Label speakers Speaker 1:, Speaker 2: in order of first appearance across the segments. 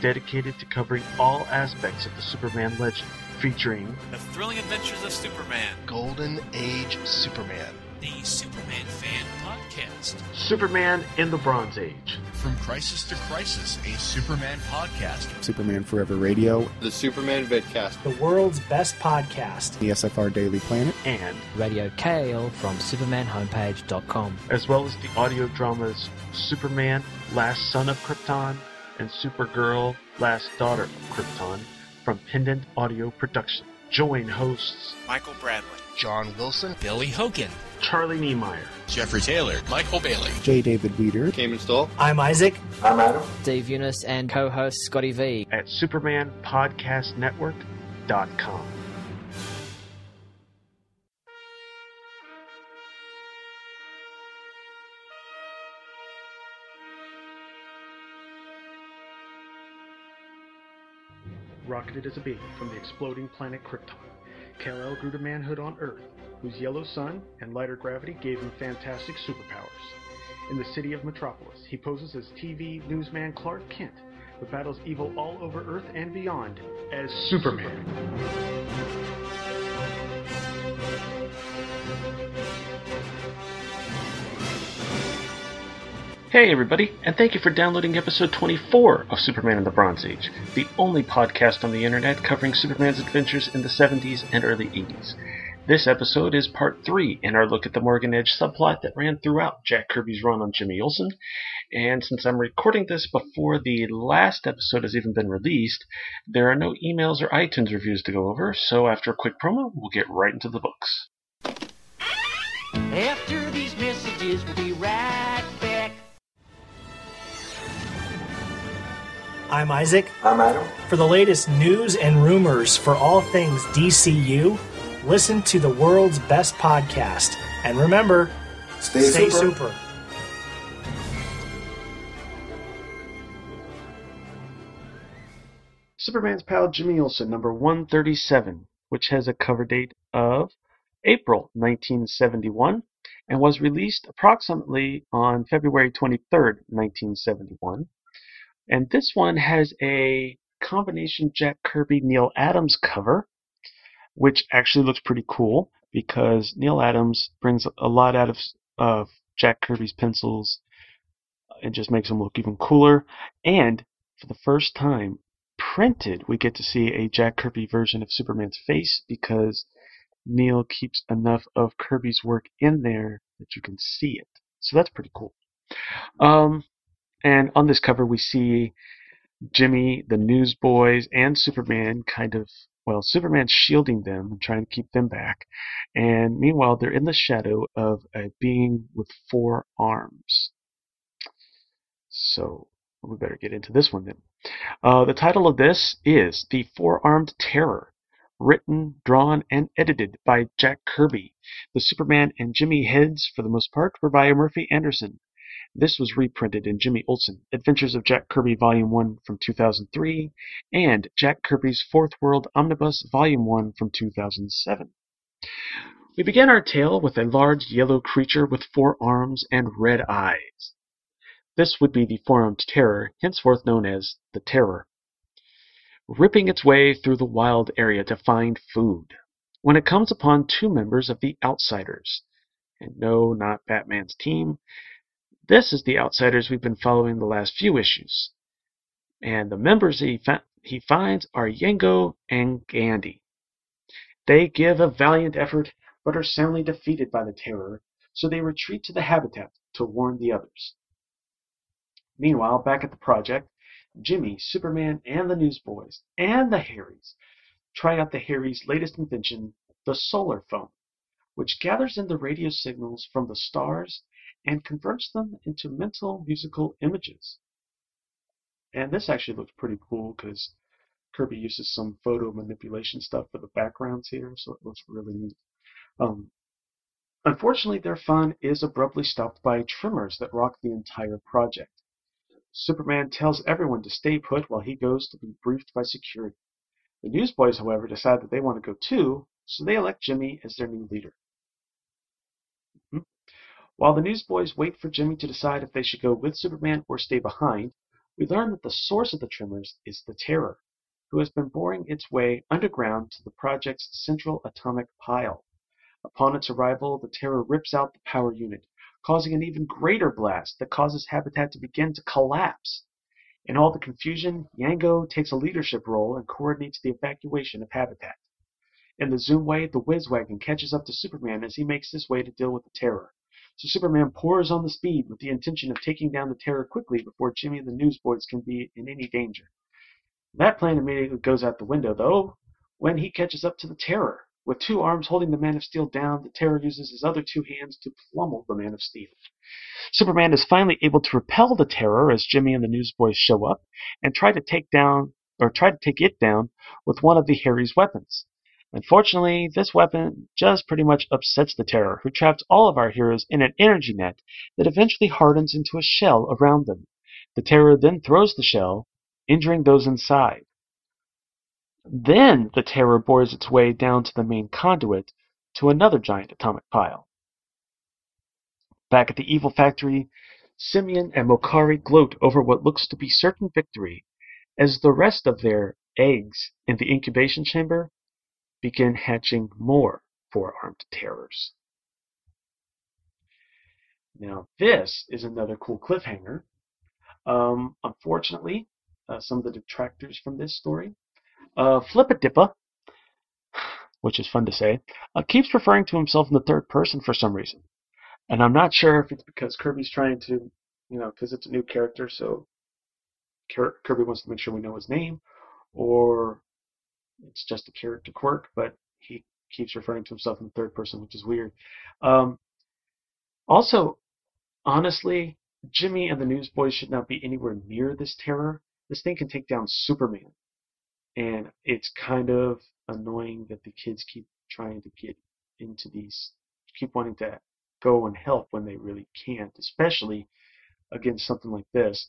Speaker 1: dedicated to covering all aspects of the Superman legend, featuring
Speaker 2: The Thrilling Adventures of Superman,
Speaker 3: Golden Age Superman.
Speaker 4: the Superman Fan Podcast.
Speaker 1: Superman in the Bronze Age,
Speaker 3: From Crisis to Crisis, a Superman podcast.
Speaker 5: Superman Forever Radio,
Speaker 6: The Superman Vidcast.
Speaker 7: the world's best podcast.
Speaker 5: the SFR Daily Planet,
Speaker 1: and
Speaker 8: Radio KL from SupermanHomepage.com.
Speaker 1: as well as the audio dramas Superman, Last Son of Krypton, and Supergirl, Last Daughter of Krypton from Pendant Audio Production. Join hosts
Speaker 2: Michael Bradley,
Speaker 3: John Wilson,
Speaker 4: Billy Hogan.
Speaker 1: Charlie Niemeyer,
Speaker 3: Jeffrey Taylor,
Speaker 4: Michael Bailey.
Speaker 5: J. David Weter,
Speaker 6: Cayman Stoll.
Speaker 7: I'm Isaac.
Speaker 8: I'm Adam. Dave Younis and co-host Scotty V.
Speaker 1: at SupermanPodcastNetwork.com. Rocketed as a baby from the exploding planet Krypton, Kal-El grew to manhood on Earth, whose yellow sun and lighter gravity gave him fantastic superpowers. In the city of Metropolis, he poses as TV newsman Clark Kent, but battles evil all over Earth and beyond as Superman. Hey everybody, and thank you for downloading episode 24 of Superman in the Bronze Age, the only podcast on the internet covering Superman's adventures in the 70s and early 80s. This episode is part 3 in our look at the Morgan Edge subplot that ran throughout Jack Kirby's run on Jimmy Olsen. And since I'm recording this before the last episode has even been released, there are no emails or iTunes reviews to go over, so after a quick promo, we'll get right into the books.
Speaker 9: After these messages, we'll be right
Speaker 7: I'm Isaac. I'm Adam. For the latest news and rumors for all things DCU, listen to the world's best podcast. And remember, stay, super.
Speaker 1: Superman's pal Jimmy Olsen, number 137, which has a cover date of April 1971 and was released approximately on February 23rd, 1971. And this one has a combination Jack Kirby Neal Adams cover, which actually looks pretty cool because Neal Adams brings a lot out of, of Jack Kirby's pencils and just makes them look even cooler. And for the first time, printed, we get to see a Jack Kirby version of Superman's face because Neal keeps enough of Kirby's work in there that you can see it. So that's pretty cool. Um, and on this cover, we see Jimmy, the Newsboys, and Superman kind of, well, Superman's shielding them and trying to keep them back. And meanwhile, they're in the shadow of a being with four arms. So we better get into this one then. Uh, the title of this is The Four Armed Terror, written, drawn, and edited by Jack Kirby. The Superman and Jimmy heads, for the most part, were by Murphy Anderson. This was reprinted in Jimmy Olsen, Adventures of Jack Kirby Volume 1 from 2003, and Jack Kirby's Fourth World Omnibus Volume 1 from 2007. We begin our tale with a large yellow creature with four arms and red eyes. This would be the four-armed terror, henceforth known as the Terror, ripping its way through the wild area to find food. When it comes upon two members of the Outsiders, and no, not Batman's team, this is the Outsiders we've been following the last few issues. And the members he, fa- he finds are Yengo and Gandhi. They give a valiant effort, but are soundly defeated by the Terror, so they retreat to the habitat to warn the others. Meanwhile, back at the project, Jimmy, Superman, and the Newsboys, and the Hairies try out the Hairies' latest invention, the solar phone, which gathers in the radio signals from the stars and converts them into mental musical images. And this actually looks pretty cool because Kirby uses some photo manipulation stuff for the backgrounds here, so it looks really neat. Um, unfortunately, their fun is abruptly stopped by tremors that rock the entire project. Superman tells everyone to stay put while he goes to be briefed by security. The Newsboys, however, decide that they want to go too, so they elect Jimmy as their new leader. While the Newsboys wait for Jimmy to decide if they should go with Superman or stay behind, we learn that the source of the tremors is the Terror, who has been boring its way underground to the project's central atomic pile. Upon its arrival, the Terror rips out the power unit, causing an even greater blast that causes Habitat to begin to collapse. In all the confusion, Yango takes a leadership role and coordinates the evacuation of Habitat. In the Zoomway, the Whizwagon catches up to Superman as he makes his way to deal with the Terror. So Superman pours on the speed with the intention of taking down the Terror quickly before Jimmy and the Newsboys can be in any danger. That plan immediately goes out the window, though, when he catches up to the Terror. With two arms holding the Man of Steel down, the Terror uses his other two hands to pummel the Man of Steel. Superman is finally able to repel the Terror as Jimmy and the Newsboys show up and try to take down or try to take it down with one of the Hairies' weapons. Unfortunately, this weapon just pretty much upsets the Terror, who traps all of our heroes in an energy net that eventually hardens into a shell around them. The Terror then throws the shell, injuring those inside. Then the Terror bores its way down to the main conduit to another giant atomic pile. Back at the Evil Factory, Simyan and Mokkari gloat over what looks to be certain victory as the rest of their eggs in the incubation chamber begin hatching more four-armed terrors. Now, this is another cool cliffhanger. Um, unfortunately, uh, some of the detractors from this story, uh, Flippa Dippa, which is fun to say, uh, keeps referring to himself in the third person for some reason. And I'm not sure if it's because Kirby's trying to, you know, because it's a new character, so Kirby wants to make sure we know his name, or it's just a character quirk, but he keeps referring to himself in the third person, which is weird. Um, also, honestly, Jimmy and the Newsboys should not be anywhere near this terror. This thing can take down Superman. And it's kind of annoying that the kids keep trying to get into these, keep wanting to go and help when they really can't, especially against something like this.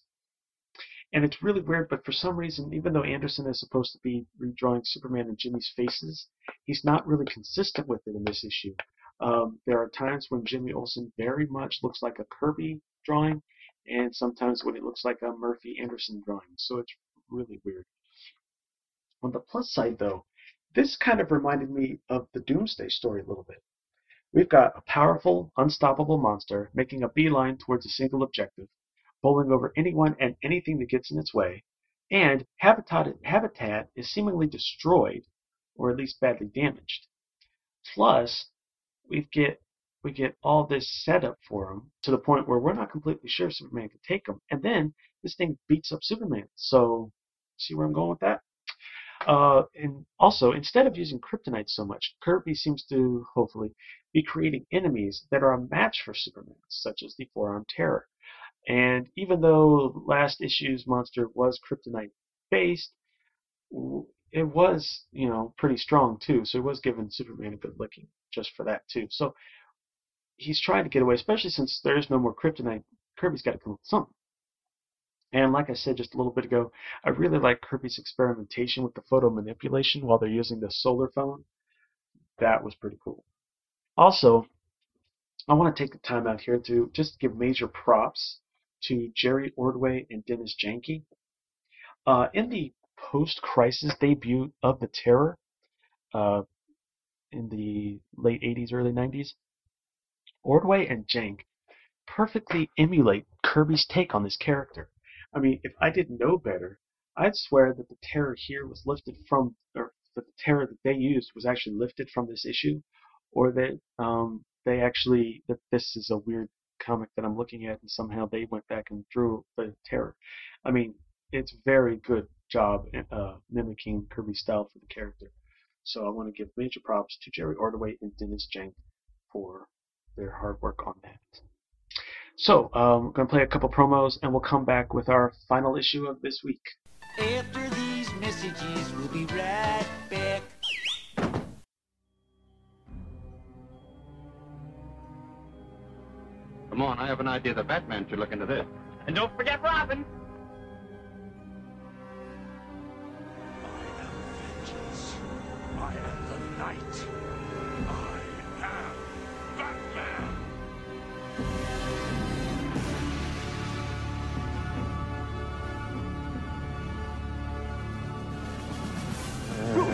Speaker 1: And it's really weird, but for some reason, even though Anderson is supposed to be redrawing Superman and Jimmy's faces, he's not really consistent with it in this issue. Um, there are times when Jimmy Olsen very much looks like a Kirby drawing, and sometimes when it looks like a Murphy Anderson drawing. So it's really weird. On the plus side, though, this kind of reminded me of the Doomsday story a little bit. We've got a powerful, unstoppable monster making a beeline towards a single objective, bowling over anyone and anything that gets in its way, and habitat, habitat is seemingly destroyed, or at least badly damaged. Plus, we get we get all this set up for him to the point where we're not completely sure Superman can take him, and then this thing beats up Superman. So, see where I'm going with that? Uh, and also, instead of using kryptonite so much, Kirby seems to, hopefully, be creating enemies that are a match for Superman, such as the Four-Armed Terror. And even though last issue's monster was kryptonite based, it was, you know, pretty strong too. So it was giving Superman a good licking just for that too. So he's trying to get away, especially since there's no more kryptonite. Kirby's got to come up with something. And like I said just a little bit ago, I really like Kirby's experimentation with the photo manipulation while they're using the solar phone. That was pretty cool. Also, I want to take the time out here to just give major props to Jerry Ordway and Dennis Janke. Uh, in the post-crisis debut of The Terror uh, in the late 80s, early 90s, Ordway and Jank perfectly emulate Kirby's take on this character. I mean, if I didn't know better, I'd swear that the terror here was lifted from, or that the terror that they used was actually lifted from this issue, or that um, they actually that this is a weird comic that I'm looking at, and somehow they went back and drew the terror. I mean, it's very good job uh, mimicking Kirby's style for the character. So I want to give major props to Jerry Ordway and Dennis Jank for their hard work on that. So, um, we're going to play a couple promos and we'll come back with our final issue of this week.
Speaker 9: After these messages, we'll be right back.
Speaker 6: Come on, I have an idea the Batman should look into this.
Speaker 9: And don't forget Robin.
Speaker 10: I am the night. I am Batman.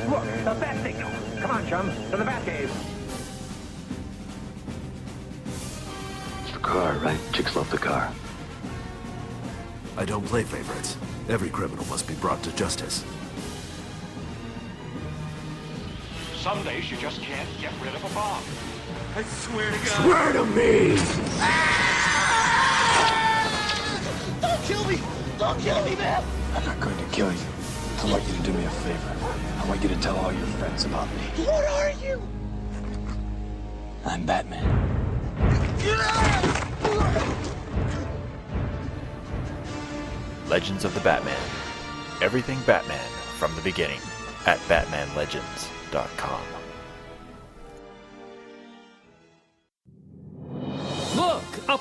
Speaker 11: Look, the bat signal. Come on, chum, to the Batcave.
Speaker 12: It's right? Chicks love the car.
Speaker 13: I don't play favorites. Every criminal must be brought to justice.
Speaker 10: Some days you just can't get rid of a bomb. I swear to God.
Speaker 13: Swear to me! Ah!
Speaker 9: Don't kill me! Don't kill me, man!
Speaker 12: I'm not going to kill you. I want you to do me a favor. I want you to tell all your friends about me.
Speaker 9: What are you?
Speaker 12: I'm Batman.
Speaker 14: Legends of the Batman. Everything Batman from the beginning at BatmanLegends.com.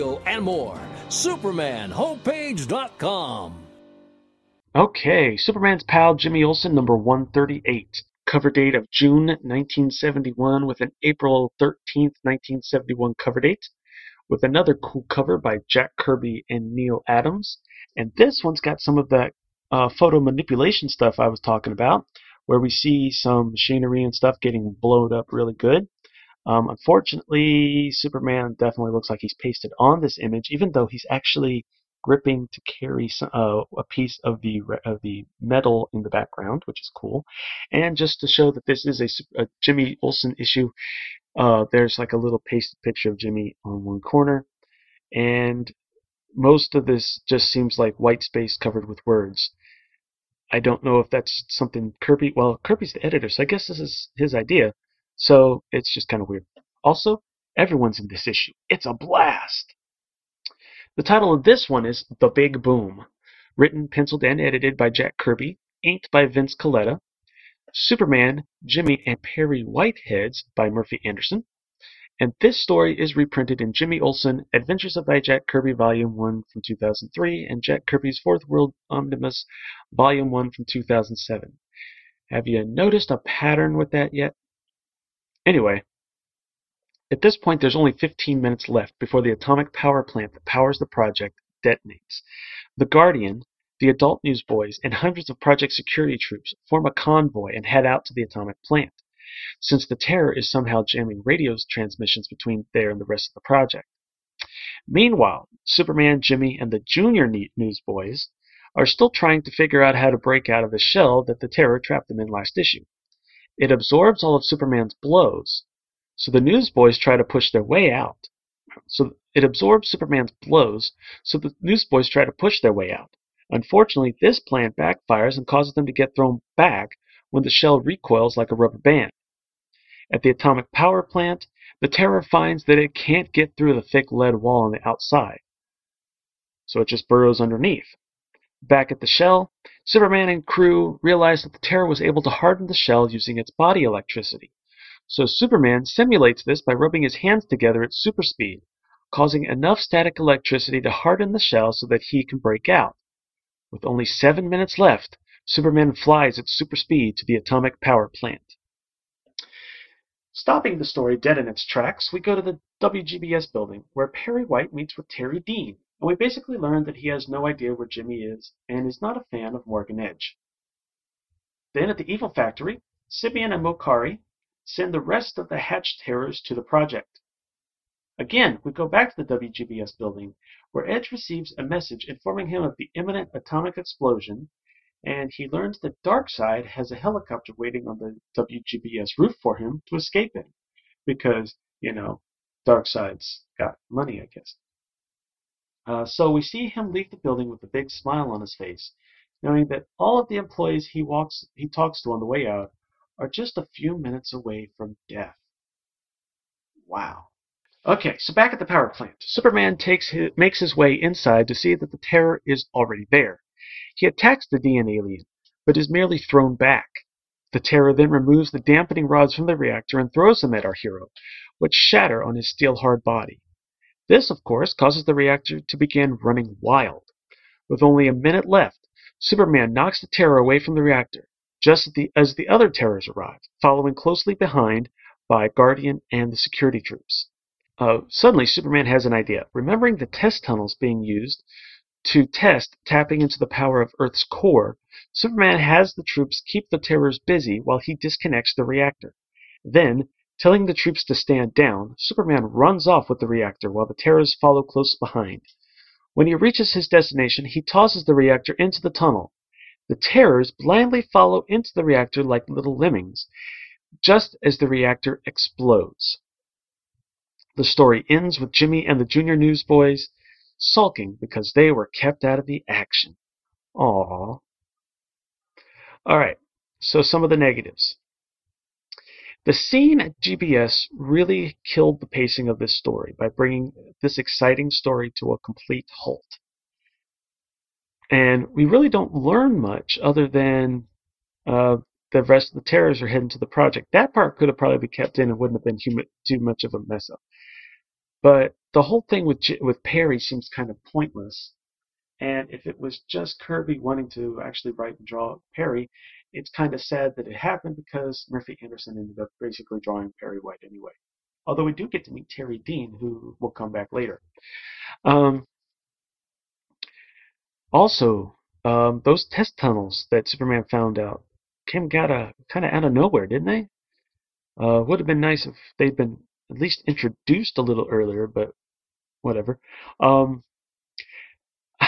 Speaker 15: and more. SupermanHomepage.com.
Speaker 1: Okay, Superman's pal Jimmy Olsen, number 138. Cover date of June 1971 with an April 13th, 1971 cover date. With another cool cover by Jack Kirby and Neal Adams. And this one's got some of that uh, photo manipulation stuff I was talking about, where we see some machinery and stuff getting blown up really good. Um, unfortunately, Superman definitely looks like he's pasted on this image, even though he's actually gripping to carry some, uh, a piece of the of the metal in the background, which is cool. And just to show that this is a, a Jimmy Olsen issue, uh, there's like a little pasted picture of Jimmy on one corner, and most of this just seems like white space covered with words. I don't know if that's something Kirby. Well, Kirby's the editor, so I guess this is his idea. So it's just kind of weird. Also, everyone's in this issue. It's a blast! The title of this one is The Big Boom. Written, penciled, and edited by Jack Kirby. Inked by Vince Colletta. Superman, Jimmy, and Perry Whiteheads by Murphy Anderson. And this story is reprinted in Jimmy Olsen, Adventures of Jack Kirby, Volume 1 from 2003, and Jack Kirby's Fourth World Omnibus, Volume 1 from 2007. Have you noticed a pattern with that yet? Anyway, at this point there's only 15 minutes left before the atomic power plant that powers the project detonates. The Guardian, the adult newsboys, and hundreds of project security troops form a convoy and head out to the atomic plant, since the Terror is somehow jamming radio transmissions between there and the rest of the project. Meanwhile, Superman, Jimmy, and the junior newsboys are still trying to figure out how to break out of the shell that the Terror trapped them in last issue. It absorbs all of Superman's blows, so the newsboys try to push their way out. So it absorbs Superman's blows, so the newsboys try to push their way out. Unfortunately, this plan backfires and causes them to get thrown back when the shell recoils like a rubber band. At the atomic power plant, the Terror finds that it can't get through the thick lead wall on the outside, so it just burrows underneath. Back at the shell, Superman and crew realize that the Terror was able to harden the shell using its body electricity. So Superman simulates this by rubbing his hands together at super speed, causing enough static electricity to harden the shell so that he can break out. With only seven minutes left, Superman flies at super speed to the atomic power plant. Stopping the story dead in its tracks, we go to the WGBS building, where Perry White meets with Terry Dean, and we basically learn that he has no idea where Jimmy is and is not a fan of Morgan Edge. Then at the Evil Factory, Simyan and Mokkari send the rest of the Hatch Terrors to the project. Again, we go back to the WGBS building, where Edge receives a message informing him of the imminent atomic explosion, and he learns that Darkseid has a helicopter waiting on the WGBS roof for him to escape in, because, you know, Darkseid's got money, I guess. Uh, so we see him leave the building with a big smile on his face, knowing that all of the employees he walks he talks to on the way out are just a few minutes away from death. Wow. Okay, so back at the power plant, Superman takes his, makes his way inside to see that the Terror is already there. He attacks the DNAlien, but is merely thrown back. The Terror then removes the dampening rods from the reactor and throws them at our hero, which shatter on his steel hard body. This, of course, causes the reactor to begin running wild. With only a minute left, Superman knocks the Terror away from the reactor, just as the, as the other Terrors arrive, following closely behind by Guardian and the security troops. Uh, suddenly, Superman has an idea. Remembering the test tunnels being used to test tapping into the power of Earth's core, Superman has the troops keep the Terrors busy while he disconnects the reactor. Then, telling the troops to stand down, Superman runs off with the reactor while the Terrors follow close behind. When he reaches his destination, he tosses the reactor into the tunnel. The Terrors blindly follow into the reactor like little lemmings, just as the reactor explodes. The story ends with Jimmy and the junior newsboys sulking because they were kept out of the action. Aww. Alright, so some of the negatives. The scene at GBS really killed the pacing of this story by bringing this exciting story to a complete halt. And we really don't learn much other than uh, the rest of the terrors are heading to the project. That part could have probably been kept in and wouldn't have been too much of a mess up. But the whole thing with with Perry seems kind of pointless. And if it was just Kirby wanting to actually write and draw Perry, it's kind of sad that it happened because Murphy Anderson ended up basically drawing Perry White anyway. Although we do get to meet Terry Dean, who will come back later. Um, also, um, those test tunnels that Superman found out came of kind of out of nowhere, didn't they? Uh, would have been nice if they'd been at least introduced a little earlier, but whatever. Um,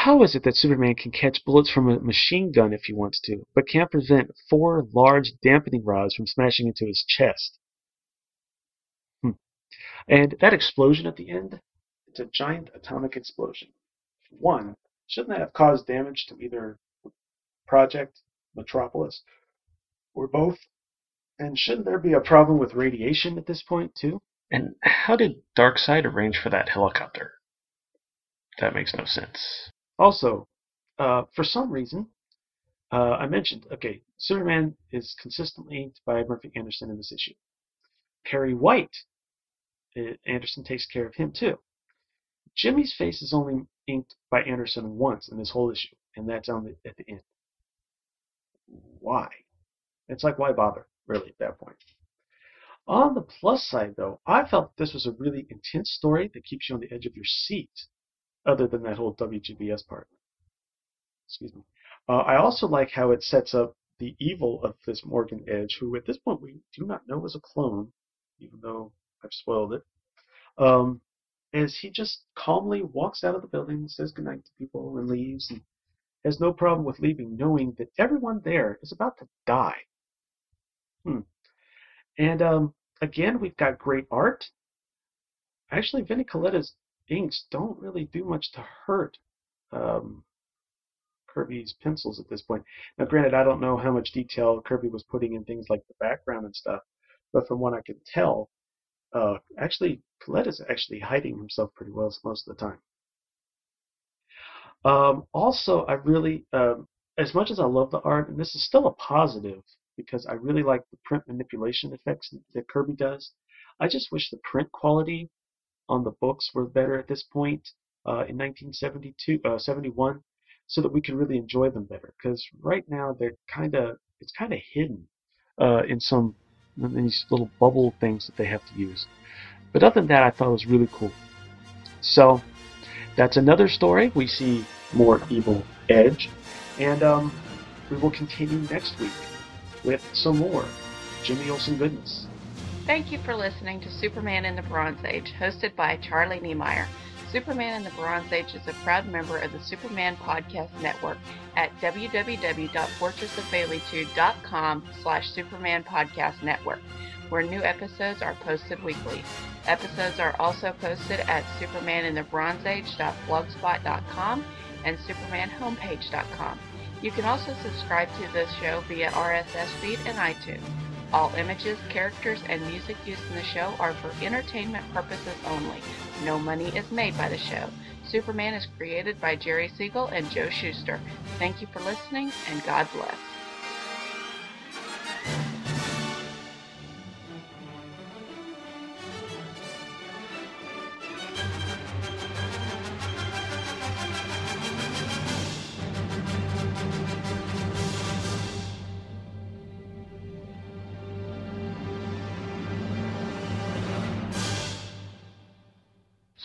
Speaker 1: how is it that Superman can catch bullets from a machine gun if he wants to, but can't prevent four large dampening rods from smashing into his chest? Hmm. And that explosion at the end, it's a giant atomic explosion. One, shouldn't that have caused damage to either Project, Metropolis, or both? And shouldn't there be a problem with radiation at this point, too? And how did Darkseid arrange for that helicopter? That makes no sense. Also, uh, for some reason, uh, I mentioned, okay, Superman is consistently inked by Murphy Anderson in this issue. Perry White, uh, Anderson takes care of him too. Jimmy's face is only inked by Anderson once in this whole issue, and that's on the, at the end. Why? It's like, why bother, really, at that point? On the plus side, though, I felt this was a really intense story that keeps you on the edge of your seat, other than that whole WGBS part. Excuse me. Uh, I also like how it sets up the evil of this Morgan Edge, who at this point we do not know is a clone, even though I've spoiled it. Um, as he just calmly walks out of the building, says goodnight to people, and leaves, and has no problem with leaving, knowing that everyone there is about to die. Hmm. And um, again, we've got great art. Actually, Vinnie Colletta's inks don't really do much to hurt um, Kirby's pencils at this point. Now, granted, I don't know how much detail Kirby was putting in things like the background and stuff, but from what I can tell, uh, actually, is actually hiding himself pretty well most of the time. Um, also, I really, um, as much as I love the art, and this is still a positive, because I really like the print manipulation effects that Kirby does. I just wish the print quality on the books were better at this point uh, in 1972, uh, 71, so that we can really enjoy them better. Because right now they're kind of it's kind of hidden uh, in some in these little bubble things that they have to use. But other than that, I thought it was really cool. So that's another story. We see more evil Edge, and um, we will continue next week with some more Jimmy Olsen goodness.
Speaker 16: Thank you for listening to Superman in the Bronze Age, hosted by Charlie Niemeyer. Superman in the Bronze Age is a proud member of the Superman Podcast Network at www.fortressofbailey2.com slash Superman Podcast Network, where new episodes are posted weekly. Episodes are also posted at supermaninthebronzeage.blogspot.com and supermanhomepage.com. You can also subscribe to this show via RSS feed and iTunes. All images, characters, and music used in the show are for entertainment purposes only. No money is made by the show. Superman is created by Jerry Siegel and Joe Shuster. Thank you for listening, and God bless.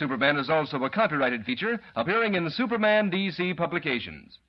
Speaker 17: Superman is also a copyrighted feature appearing in Superman DC publications.